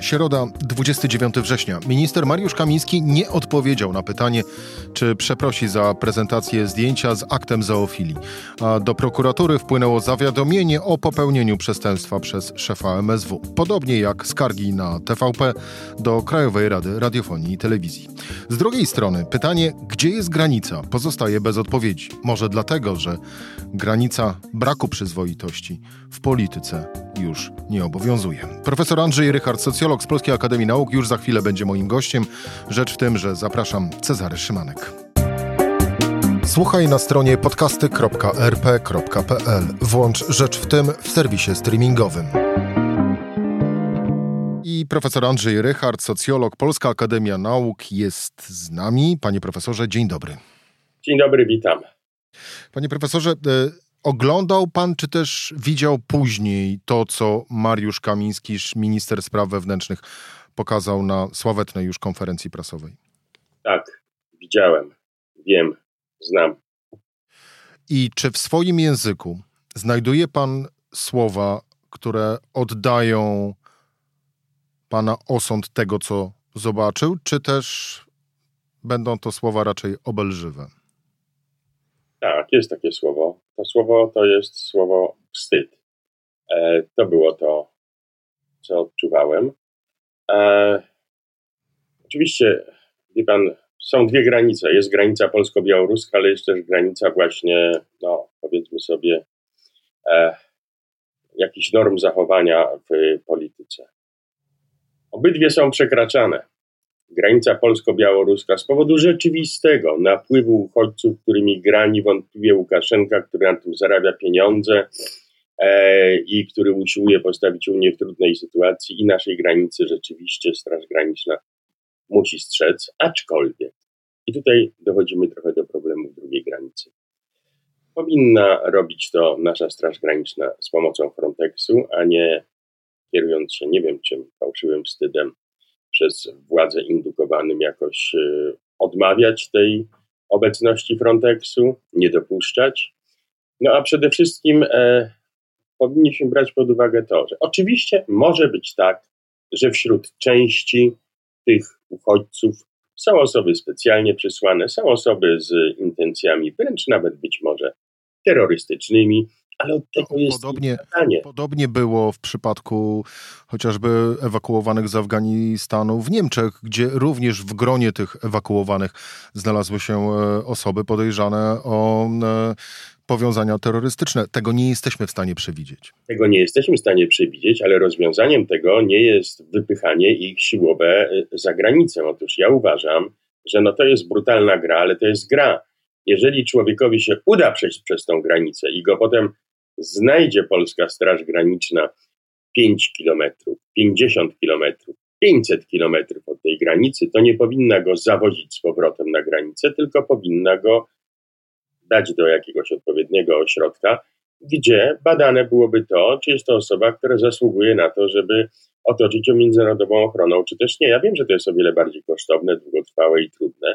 Środa, 29 września. Minister Mariusz Kamiński nie odpowiedział na pytanie, czy przeprosi za prezentację zdjęcia z aktem zoofilii. A do prokuratury wpłynęło zawiadomienie o popełnieniu przestępstwa przez szefa MSW. Podobnie jak skargi na TVP do Krajowej Rady Radiofonii i Telewizji. Z drugiej strony pytanie, gdzie jest granica, pozostaje bez odpowiedzi. Może dlatego, że granica braku przyzwoitości w polityce już nie obowiązuje. Profesor Andrzej Rychard, socjolog z Polskiej Akademii Nauk, już za chwilę będzie moim gościem. Rzecz w tym, że zapraszam Cezary Szymanek. Słuchaj na stronie podcasty.rp.pl. Włącz Rzecz w tym w serwisie streamingowym. I profesor Andrzej Rychard, socjolog, Polska Akademia Nauk jest z nami. Panie profesorze, dzień dobry. Dzień dobry, witam. Panie profesorze, Oglądał pan, czy też widział później to, co Mariusz Kamiński, minister spraw wewnętrznych, pokazał na sławetnej już konferencji prasowej? Tak, widziałem, wiem, znam. I czy w swoim języku znajduje pan słowa, które oddają pana osąd tego, co zobaczył, czy też będą to słowa raczej obelżywe? Tak, jest takie słowo. To słowo to jest słowo wstyd. E, to było to, co odczuwałem. E, oczywiście, wie pan, są dwie granice. Jest granica polsko-białoruska, ale jest też granica właśnie, no powiedzmy sobie, e, jakichś norm zachowania w polityce. Obydwie są przekraczane granica polsko-białoruska z powodu rzeczywistego napływu uchodźców, którymi gra niewątpliwie Łukaszenka, który na tym zarabia pieniądze e, i który usiłuje postawić Unię w trudnej sytuacji i naszej granicy rzeczywiście Straż Graniczna musi strzec, aczkolwiek i tutaj dochodzimy trochę do problemu drugiej granicy. Powinna robić to nasza Straż Graniczna z pomocą Frontexu, a nie kierując się nie wiem czym, fałszywym wstydem przez władze indukowanym jakoś e, odmawiać tej obecności Frontexu, nie dopuszczać. No a przede wszystkim e, powinniśmy brać pod uwagę to, że oczywiście może być tak, że wśród części tych uchodźców są osoby specjalnie przysłane, są osoby z intencjami wręcz nawet być może terrorystycznymi, ale od tego jest podobnie, pytanie. Podobnie było w przypadku chociażby ewakuowanych z Afganistanu w Niemczech, gdzie również w gronie tych ewakuowanych znalazły się e, osoby podejrzane o e, powiązania terrorystyczne. Tego nie jesteśmy w stanie przewidzieć. Tego nie jesteśmy w stanie przewidzieć, ale rozwiązaniem tego nie jest wypychanie ich siłowe e, za granicę. Otóż ja uważam, że no to jest brutalna gra, ale to jest gra. Jeżeli człowiekowi się uda przejść przez tą granicę i go potem znajdzie polska Straż Graniczna 5 kilometrów, 50 kilometrów, 500 kilometrów od tej granicy, to nie powinna go zawozić z powrotem na granicę, tylko powinna go dać do jakiegoś odpowiedniego ośrodka, gdzie badane byłoby to, czy jest to osoba, która zasługuje na to, żeby otoczyć ją międzynarodową ochroną, czy też nie. Ja wiem, że to jest o wiele bardziej kosztowne, długotrwałe i trudne,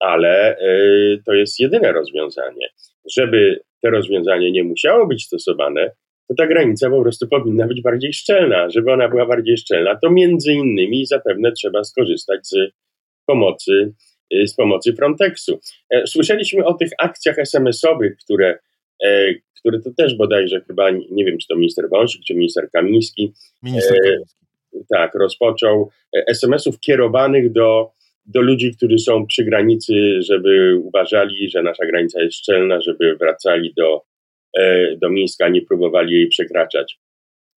ale y, to jest jedyne rozwiązanie. Żeby to rozwiązanie nie musiało być stosowane, to ta granica po prostu powinna być bardziej szczelna. Żeby ona była bardziej szczelna, to między innymi zapewne trzeba skorzystać z pomocy, y, z pomocy Frontexu. E, słyszeliśmy o tych akcjach SMS-owych, które, e, które to też bodajże chyba, nie wiem, czy to minister Wąsik, czy minister Kamiński, minister e, Kamiński. tak, rozpoczął SMS-ów kierowanych do do ludzi, którzy są przy granicy, żeby uważali, że nasza granica jest szczelna, żeby wracali do, e, do Mińska, nie próbowali jej przekraczać.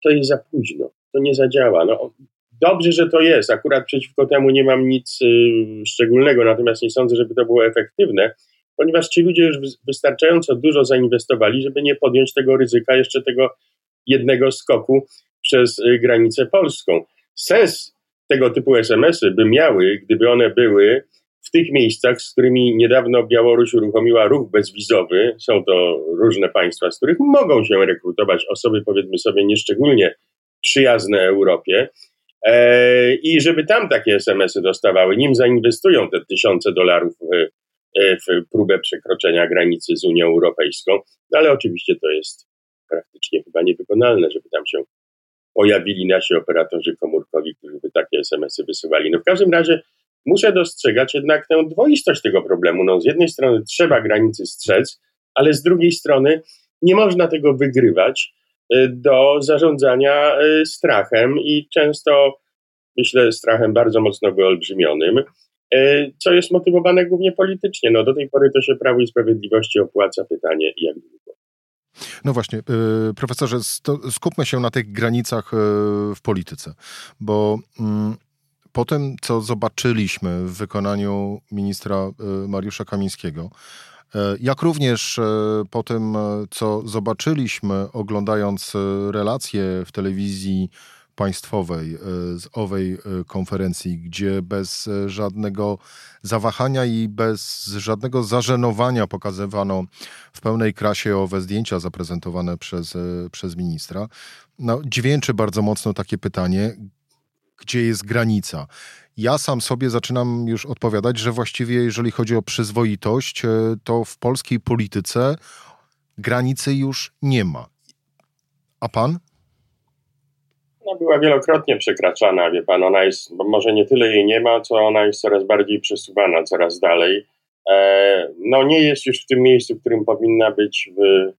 To jest za późno, to nie zadziała. No, dobrze, że to jest. Akurat przeciwko temu nie mam nic y, szczególnego, natomiast nie sądzę, żeby to było efektywne, ponieważ ci ludzie już wystarczająco dużo zainwestowali, żeby nie podjąć tego ryzyka, jeszcze tego jednego skoku przez y, granicę polską. Sens tego typu SMS-y by miały, gdyby one były w tych miejscach, z którymi niedawno Białoruś uruchomiła ruch bezwizowy, są to różne państwa, z których mogą się rekrutować osoby, powiedzmy sobie, nieszczególnie przyjazne Europie, e, i żeby tam takie SMS-y dostawały, nim zainwestują te tysiące dolarów w, w próbę przekroczenia granicy z Unią Europejską, no ale oczywiście to jest praktycznie chyba niewykonalne, żeby tam się pojawili nasi operatorzy komórkowi, którzy by takie SMS-y wysyłali. No w każdym razie muszę dostrzegać jednak tę dwoistość tego problemu. No z jednej strony trzeba granicy strzec, ale z drugiej strony nie można tego wygrywać y, do zarządzania y, strachem i często, myślę, strachem bardzo mocno wyolbrzymionym, y, co jest motywowane głównie politycznie. No do tej pory to się Prawo i Sprawiedliwości opłaca pytanie, jak długo. No właśnie, profesorze, skupmy się na tych granicach w polityce, bo mm, po tym, co zobaczyliśmy w wykonaniu ministra Mariusza Kamińskiego, jak również po tym, co zobaczyliśmy, oglądając relacje w telewizji państwowej z owej konferencji, gdzie bez żadnego zawahania i bez żadnego zażenowania pokazywano w pełnej krasie owe zdjęcia zaprezentowane przez, przez ministra, no, dźwięczy bardzo mocno takie pytanie, gdzie jest granica. Ja sam sobie zaczynam już odpowiadać, że właściwie jeżeli chodzi o przyzwoitość, e, to w polskiej polityce granicy już nie ma. A pan? No, była wielokrotnie przekraczana, wie pan. Ona jest, może nie tyle jej nie ma, co ona jest coraz bardziej przesuwana, coraz dalej. E, no, nie jest już w tym miejscu, w którym powinna być w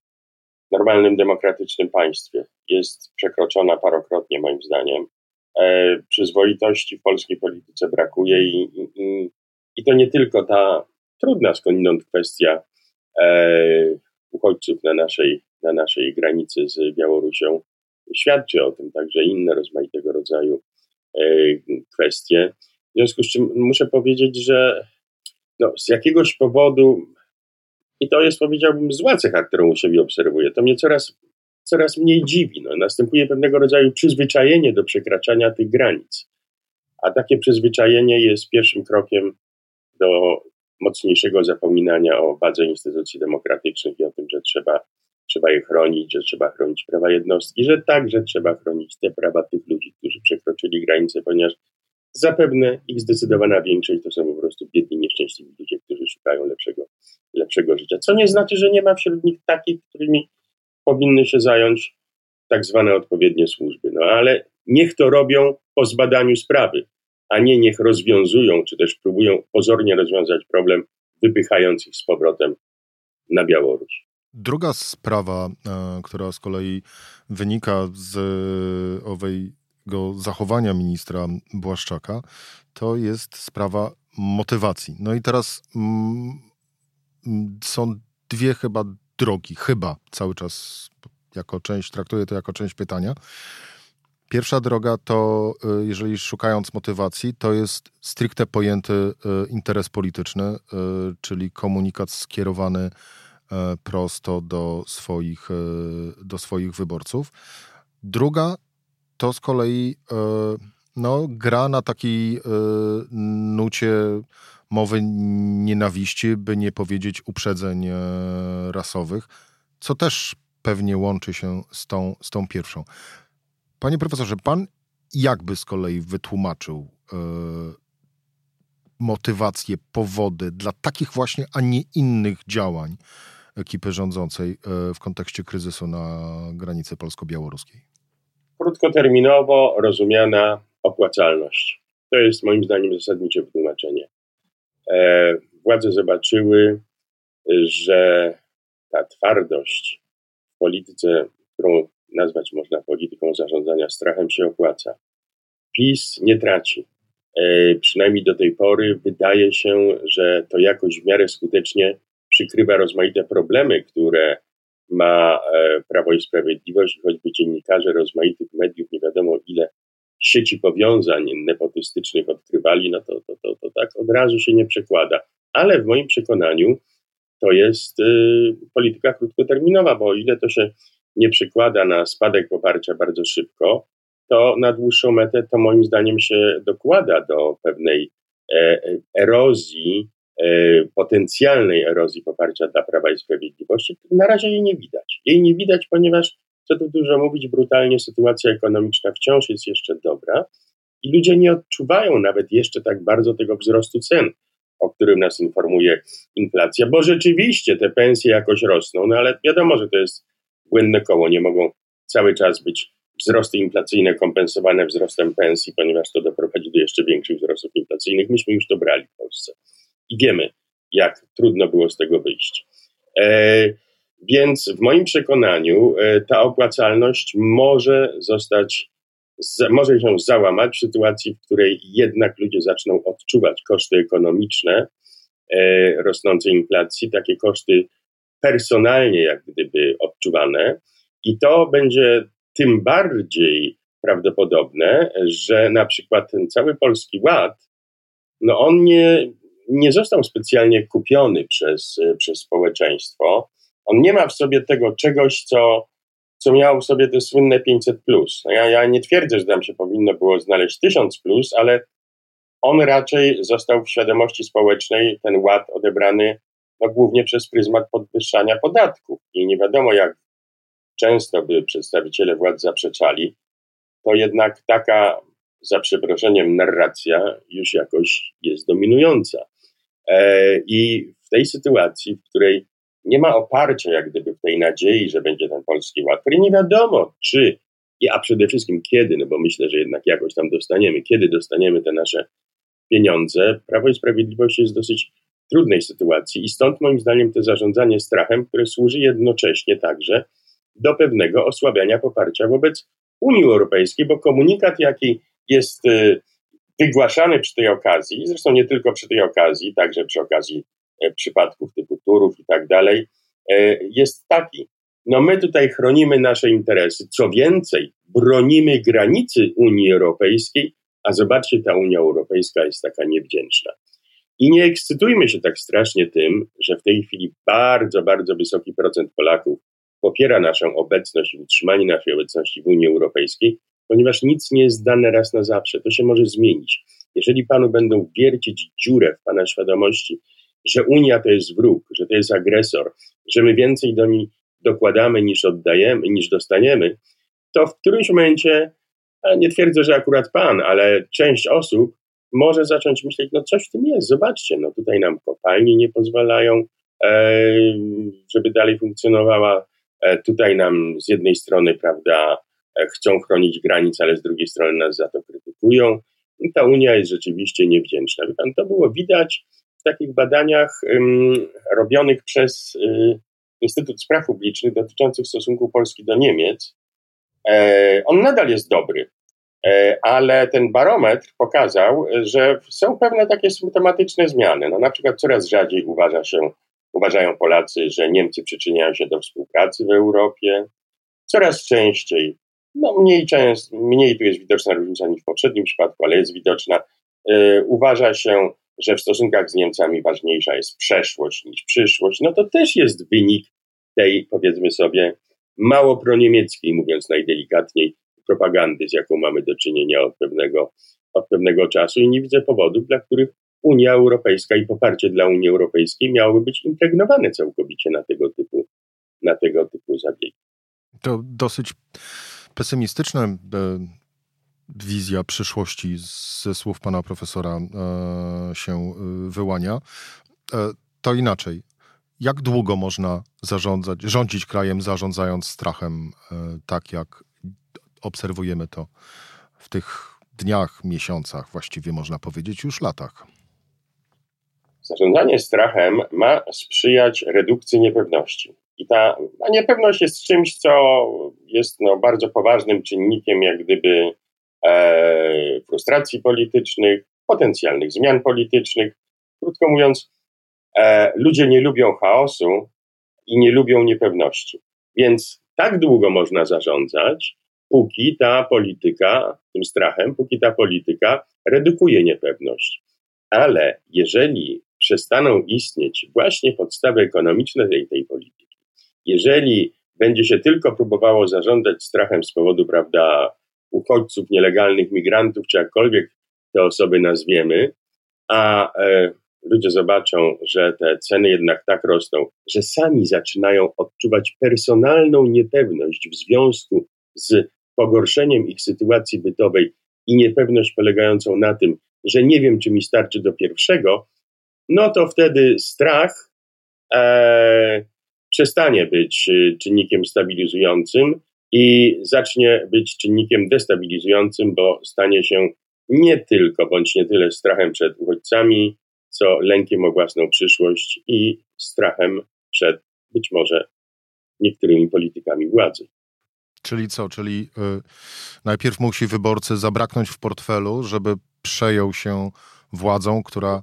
normalnym, demokratycznym państwie. Jest przekroczona parokrotnie, moim zdaniem. E, przyzwoitości w polskiej polityce brakuje i, i, i to nie tylko ta trudna skądinąd kwestia e, uchodźców na naszej, na naszej granicy z Białorusią świadczy o tym, także inne rozmaitego rodzaju e, kwestie. W związku z czym muszę powiedzieć, że no, z jakiegoś powodu, i to jest powiedziałbym zła cecha, którą u siebie obserwuję, to mnie coraz coraz mniej dziwi. No, następuje pewnego rodzaju przyzwyczajenie do przekraczania tych granic. A takie przyzwyczajenie jest pierwszym krokiem do mocniejszego zapominania o wadze instytucji demokratycznych i o tym, że trzeba, trzeba je chronić, że trzeba chronić prawa jednostki, że także trzeba chronić te prawa tych ludzi, którzy przekroczyli granice, ponieważ zapewne ich zdecydowana większość to są po prostu biedni, nieszczęśliwi ludzie, którzy szukają lepszego, lepszego życia. Co nie znaczy, że nie ma wśród nich takich, którymi powinny się zająć tak zwane odpowiednie służby. No ale niech to robią po zbadaniu sprawy, a nie niech rozwiązują, czy też próbują pozornie rozwiązać problem, wypychając ich z powrotem na Białoruś. Druga sprawa, e, która z kolei wynika z owego zachowania ministra Błaszczaka, to jest sprawa motywacji. No i teraz mm, są dwie chyba drogi, chyba cały czas jako część, traktuję to jako część pytania. Pierwsza droga to, y, jeżeli szukając motywacji, to jest stricte pojęty interes polityczny, czyli komunikat skierowany prosto do swoich, do swoich wyborców. Druga to z kolei no, gra na takiej nucie mowy nienawiści, by nie powiedzieć uprzedzeń e, rasowych, co też pewnie łączy się z tą, z tą pierwszą. Panie profesorze, pan jakby z kolei wytłumaczył e, motywacje, powody dla takich właśnie, a nie innych działań ekipy rządzącej e, w kontekście kryzysu na granicy polsko-białoruskiej? Krótkoterminowo rozumiana opłacalność. To jest moim zdaniem zasadnicze wytłumaczenie. E, władze zobaczyły, że ta twardość w polityce, którą nazwać można polityką zarządzania strachem, się opłaca. PiS nie traci. E, przynajmniej do tej pory wydaje się, że to jakoś w miarę skutecznie przykrywa rozmaite problemy, które ma e, Prawo i Sprawiedliwość, choćby dziennikarze rozmaitych mediów, nie wiadomo ile sieci powiązań nepotystycznych odkrywali, no to, to, to, to tak od razu się nie przekłada. Ale w moim przekonaniu to jest y, polityka krótkoterminowa, bo o ile to się nie przekłada na spadek poparcia bardzo szybko, to na dłuższą metę to moim zdaniem się dokłada do pewnej e, erozji, e, potencjalnej erozji poparcia dla Prawa i Sprawiedliwości. Na razie jej nie widać. Jej nie widać, ponieważ co tu dużo mówić, brutalnie sytuacja ekonomiczna wciąż jest jeszcze dobra i ludzie nie odczuwają nawet jeszcze tak bardzo tego wzrostu cen. o którym nas informuje inflacja, bo rzeczywiście te pensje jakoś rosną, no ale wiadomo, że to jest błędne koło, nie mogą cały czas być wzrosty inflacyjne kompensowane wzrostem pensji, ponieważ to doprowadzi do jeszcze większych wzrostów inflacyjnych. Myśmy już to brali w Polsce i wiemy, jak trudno było z tego wyjść. E, więc w moim przekonaniu e, ta opłacalność może zostać, może się załamać w sytuacji, w której jednak ludzie zaczną odczuwać koszty ekonomiczne e, rosnącej inflacji, takie koszty personalnie jak gdyby odczuwane. I to będzie tym bardziej prawdopodobne, że na przykład ten cały Polski Ład, no on nie, nie został specjalnie kupiony przez, przez społeczeństwo. On nie ma w sobie tego czegoś, co, co miał w sobie te słynne 500. Plus. No ja, ja nie twierdzę, że tam się powinno było znaleźć 1000, plus, ale on raczej został w świadomości społecznej, ten ład odebrany no, głównie przez pryzmat podwyższania podatków. I nie wiadomo, jak często by przedstawiciele władz zaprzeczali, to jednak taka, za przeproszeniem, narracja już jakoś jest dominująca. E, I w tej sytuacji, w której nie ma oparcia, jak gdyby w tej nadziei, że będzie ten polski ład, który nie wiadomo, czy, a przede wszystkim kiedy, no bo myślę, że jednak jakoś tam dostaniemy, kiedy dostaniemy te nasze pieniądze, Prawo i Sprawiedliwość jest w dosyć trudnej sytuacji i stąd moim zdaniem to zarządzanie strachem, które służy jednocześnie także do pewnego osłabiania poparcia wobec Unii Europejskiej, bo komunikat, jaki jest y, wygłaszany przy tej okazji, zresztą nie tylko przy tej okazji, także przy okazji e, przypadków typu turów i tak dalej, e, jest taki. No my tutaj chronimy nasze interesy. Co więcej, bronimy granicy Unii Europejskiej, a zobaczcie, ta Unia Europejska jest taka niewdzięczna. I nie ekscytujmy się tak strasznie tym, że w tej chwili bardzo, bardzo wysoki procent Polaków popiera naszą obecność i utrzymanie naszej obecności w Unii Europejskiej, ponieważ nic nie jest dane raz na zawsze. To się może zmienić. Jeżeli panu będą wiercić dziurę w pana świadomości, że Unia to jest wróg, że to jest agresor, że my więcej do niej dokładamy niż oddajemy, niż dostaniemy, to w którymś momencie, nie twierdzę, że akurat pan, ale część osób może zacząć myśleć, no coś w tym jest, zobaczcie, no tutaj nam kopalnie nie pozwalają, e, żeby dalej funkcjonowała E, tutaj nam z jednej strony, prawda, chcą chronić granic, ale z drugiej strony nas za to krytykują. I ta Unia jest rzeczywiście niewdzięczna. To było widać w takich badaniach um, robionych przez y, Instytut Spraw Publicznych dotyczących stosunku Polski do Niemiec. E, on nadal jest dobry, e, ale ten barometr pokazał, że są pewne takie symptomatyczne zmiany. No, na przykład coraz rzadziej uważa się Uważają Polacy, że Niemcy przyczyniają się do współpracy w Europie. Coraz częściej, no mniej, często, mniej tu jest widoczna różnica niż w poprzednim przypadku, ale jest widoczna. Yy, uważa się, że w stosunkach z Niemcami ważniejsza jest przeszłość niż przyszłość. No to też jest wynik tej, powiedzmy sobie, mało proniemieckiej, mówiąc najdelikatniej, propagandy, z jaką mamy do czynienia od pewnego, od pewnego czasu i nie widzę powodów, dla których Unia Europejska i poparcie dla Unii Europejskiej miałyby być impregnowane całkowicie na tego typu, na tego typu zabiegi. To dosyć pesymistyczna e, wizja przyszłości ze słów pana profesora e, się e, wyłania. To inaczej. Jak długo można zarządzać, rządzić krajem, zarządzając strachem, tak jak obserwujemy to w tych dniach, miesiącach, właściwie można powiedzieć już latach? Zarządzanie strachem ma sprzyjać redukcji niepewności. I ta niepewność jest czymś, co jest no, bardzo poważnym czynnikiem, jak gdyby e, frustracji politycznych, potencjalnych zmian politycznych. Krótko mówiąc, e, ludzie nie lubią chaosu i nie lubią niepewności. Więc tak długo można zarządzać, póki ta polityka, tym strachem, póki ta polityka redukuje niepewność. Ale jeżeli przestaną istnieć właśnie podstawy ekonomiczne tej, tej polityki. Jeżeli będzie się tylko próbowało zarządzać strachem z powodu, prawda, uchodźców, nielegalnych migrantów, czy jakkolwiek te osoby nazwiemy, a e, ludzie zobaczą, że te ceny jednak tak rosną, że sami zaczynają odczuwać personalną niepewność w związku z pogorszeniem ich sytuacji bytowej i niepewność polegającą na tym, że nie wiem, czy mi starczy do pierwszego, no to wtedy strach e, przestanie być e, czynnikiem stabilizującym i zacznie być czynnikiem destabilizującym, bo stanie się nie tylko bądź nie tyle strachem przed uchodźcami, co lękiem o własną przyszłość i strachem przed być może niektórymi politykami władzy. Czyli co? Czyli y, najpierw musi wyborcy zabraknąć w portfelu, żeby przejął się władzą, która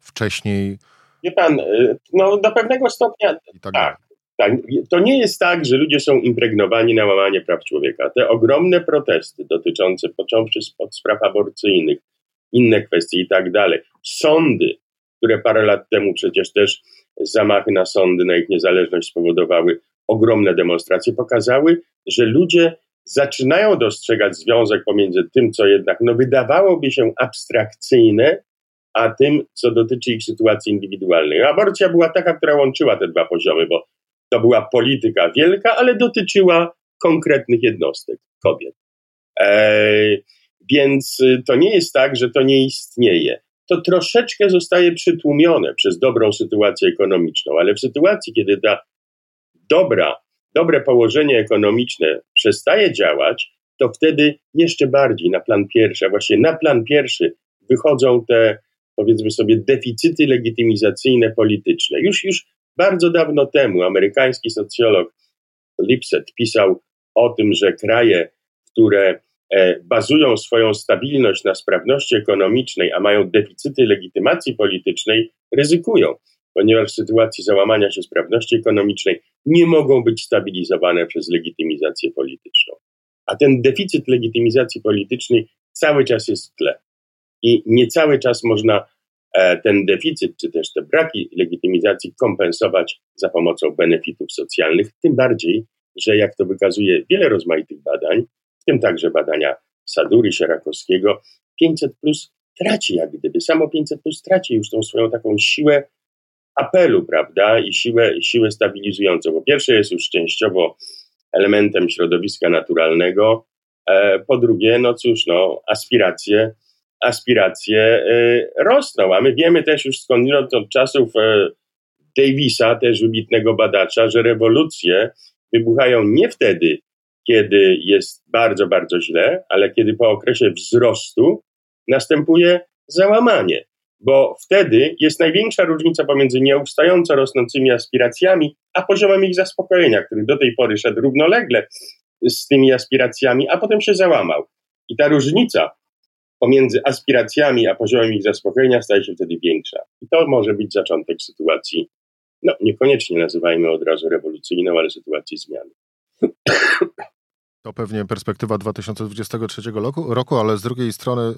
wcześniej. Wie pan, y, no do pewnego stopnia. tak, tak, tak. To nie jest tak, że ludzie są impregnowani na łamanie praw człowieka. Te ogromne protesty dotyczące, począwszy od spraw aborcyjnych, inne kwestie i tak dalej, sądy, które parę lat temu przecież też zamachy na sądy, na ich niezależność spowodowały ogromne demonstracje, pokazały, że ludzie zaczynają dostrzegać związek pomiędzy tym, co jednak no, wydawałoby się abstrakcyjne, a tym, co dotyczy ich sytuacji indywidualnej. Aborcja była taka, która łączyła te dwa poziomy, bo to była polityka wielka, ale dotyczyła konkretnych jednostek, kobiet. Eee, więc to nie jest tak, że to nie istnieje. To troszeczkę zostaje przytłumione przez dobrą sytuację ekonomiczną, ale w sytuacji, kiedy ta dobra, dobre położenie ekonomiczne przestaje działać, to wtedy jeszcze bardziej na plan pierwszy, a właśnie na plan pierwszy wychodzą te, powiedzmy sobie, deficyty legitymizacyjne polityczne. Już, już bardzo dawno temu amerykański socjolog Lipset pisał o tym, że kraje, które e, bazują swoją stabilność na sprawności ekonomicznej, a mają deficyty legitymacji politycznej, ryzykują ponieważ w sytuacji załamania się sprawności ekonomicznej nie mogą być stabilizowane przez legitymizację polityczną. A ten deficyt legitymizacji politycznej cały czas jest w tle. I nie cały czas można ten deficyt, czy też te braki legitymizacji kompensować za pomocą benefitów socjalnych, tym bardziej, że jak to wykazuje wiele rozmaitych badań, w tym także badania Sadury, Sierakowskiego, 500 plus traci jak gdyby, samo 500 plus traci już tą swoją taką siłę apelu, prawda, i siłę, siłę stabilizującą. Po pierwsze, jest już częściowo elementem środowiska naturalnego. E, po drugie, no cóż, no, aspiracje, aspiracje e, rosną, a my wiemy też już skądinąd od czasów e, Davisa, też wybitnego badacza, że rewolucje wybuchają nie wtedy, kiedy jest bardzo, bardzo źle, ale kiedy po okresie wzrostu następuje załamanie bo wtedy jest największa różnica pomiędzy nieustająco rosnącymi aspiracjami, a poziomem ich zaspokojenia, który do tej pory szedł równolegle z tymi aspiracjami, a potem się załamał. I ta różnica pomiędzy aspiracjami a poziomem ich zaspokojenia staje się wtedy większa. I to może być zaczątek sytuacji, no niekoniecznie nazywajmy od razu rewolucyjną, ale sytuacji zmiany. To pewnie perspektywa 2023 roku, roku, ale z drugiej strony y,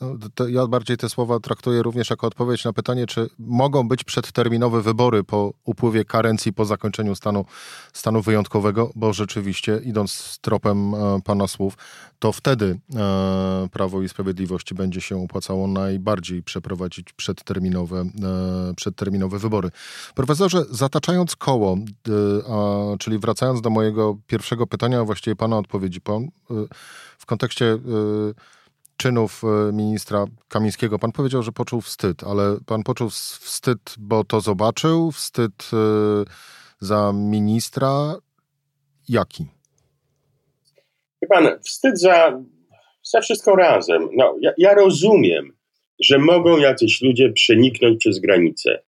no, ja bardziej te słowa traktuję również jako odpowiedź na pytanie, czy mogą być przedterminowe wybory po upływie karencji, po zakończeniu stanu, stanu wyjątkowego, bo rzeczywiście, idąc tropem e, Pana słów, to wtedy e, Prawo i Sprawiedliwości będzie się opłacało najbardziej przeprowadzić przedterminowe, e, przedterminowe wybory. Profesorze, zataczając koło, czyli wracając do mojego pierwszego pytania, właściwie Pana odpowiedzi, Pan w kontekście czynów ministra Kamińskiego, Pan powiedział, że poczuł wstyd, ale Pan poczuł wstyd, bo to zobaczył, wstyd za ministra. Jaki? Wie pan, wstyd za, za wszystko razem. No, ja, ja rozumiem, że mogą jacyś ludzie przeniknąć przez granicę.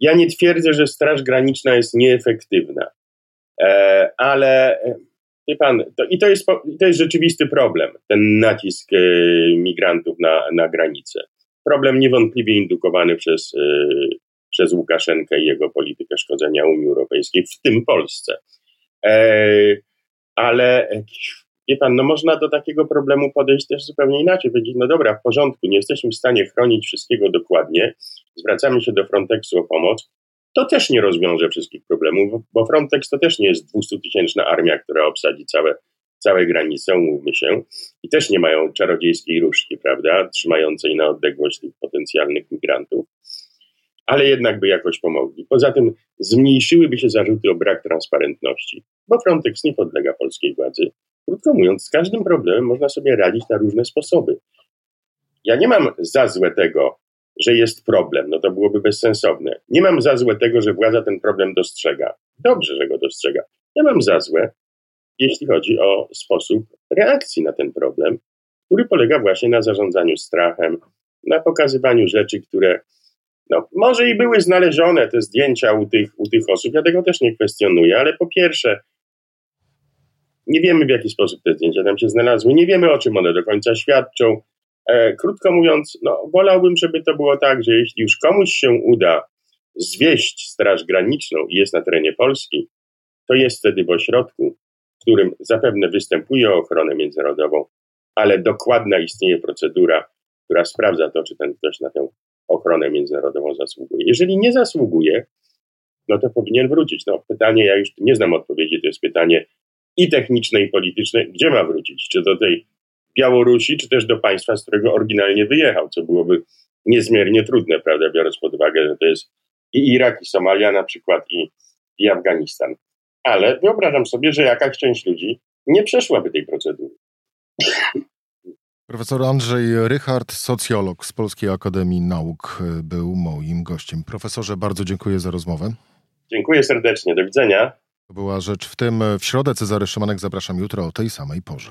Ja nie twierdzę, że Straż Graniczna jest nieefektywna, e, ale wie pan, to, i to jest, to jest rzeczywisty problem, ten nacisk e, migrantów na, na granicę. Problem niewątpliwie indukowany przez, e, przez Łukaszenkę i jego politykę szkodzenia Unii Europejskiej, w tym Polsce. E, ale Wie pan, no można do takiego problemu podejść też zupełnie inaczej. Powiedzieć, no dobra, w porządku, nie jesteśmy w stanie chronić wszystkiego dokładnie, zwracamy się do Frontexu o pomoc. To też nie rozwiąże wszystkich problemów, bo Frontex to też nie jest 200-tysięczna armia, która obsadzi całe, całe granice, umówmy się. I też nie mają czarodziejskiej różdżki, prawda, trzymającej na odległość tych potencjalnych migrantów. Ale jednak by jakoś pomogli. Poza tym zmniejszyłyby się zarzuty o brak transparentności, bo Frontex nie podlega polskiej władzy. Krótko mówiąc, z każdym problemem można sobie radzić na różne sposoby. Ja nie mam za złe tego, że jest problem. No to byłoby bezsensowne. Nie mam za złe tego, że władza ten problem dostrzega. Dobrze, że go dostrzega. Ja mam za złe, jeśli chodzi o sposób reakcji na ten problem, który polega właśnie na zarządzaniu strachem, na pokazywaniu rzeczy, które no, może i były znalezione, te zdjęcia u tych, u tych osób. Ja tego też nie kwestionuję, ale po pierwsze, nie wiemy w jaki sposób te zdjęcia tam się znalazły, nie wiemy o czym one do końca świadczą. E, krótko mówiąc, no, wolałbym, żeby to było tak, że jeśli już komuś się uda zwieść Straż Graniczną i jest na terenie Polski, to jest wtedy w ośrodku, w którym zapewne występuje o ochronę międzynarodową, ale dokładna istnieje procedura, która sprawdza to, czy ten ktoś na tę ochronę międzynarodową zasługuje. Jeżeli nie zasługuje, no to powinien wrócić. No, pytanie, ja już nie znam odpowiedzi, to jest pytanie i techniczne, i polityczne, gdzie ma wrócić? Czy do tej Białorusi, czy też do państwa, z którego oryginalnie wyjechał, co byłoby niezmiernie trudne, prawda, biorąc pod uwagę, że to jest i Irak, i Somalia na przykład, i, i Afganistan. Ale wyobrażam sobie, że jakaś część ludzi nie przeszłaby tej procedury. Profesor Andrzej Rychard, socjolog z Polskiej Akademii Nauk, był moim gościem. Profesorze, bardzo dziękuję za rozmowę. Dziękuję serdecznie. Do widzenia. To była rzecz w tym. W środę Cezary Szymanek zapraszam jutro o tej samej porze.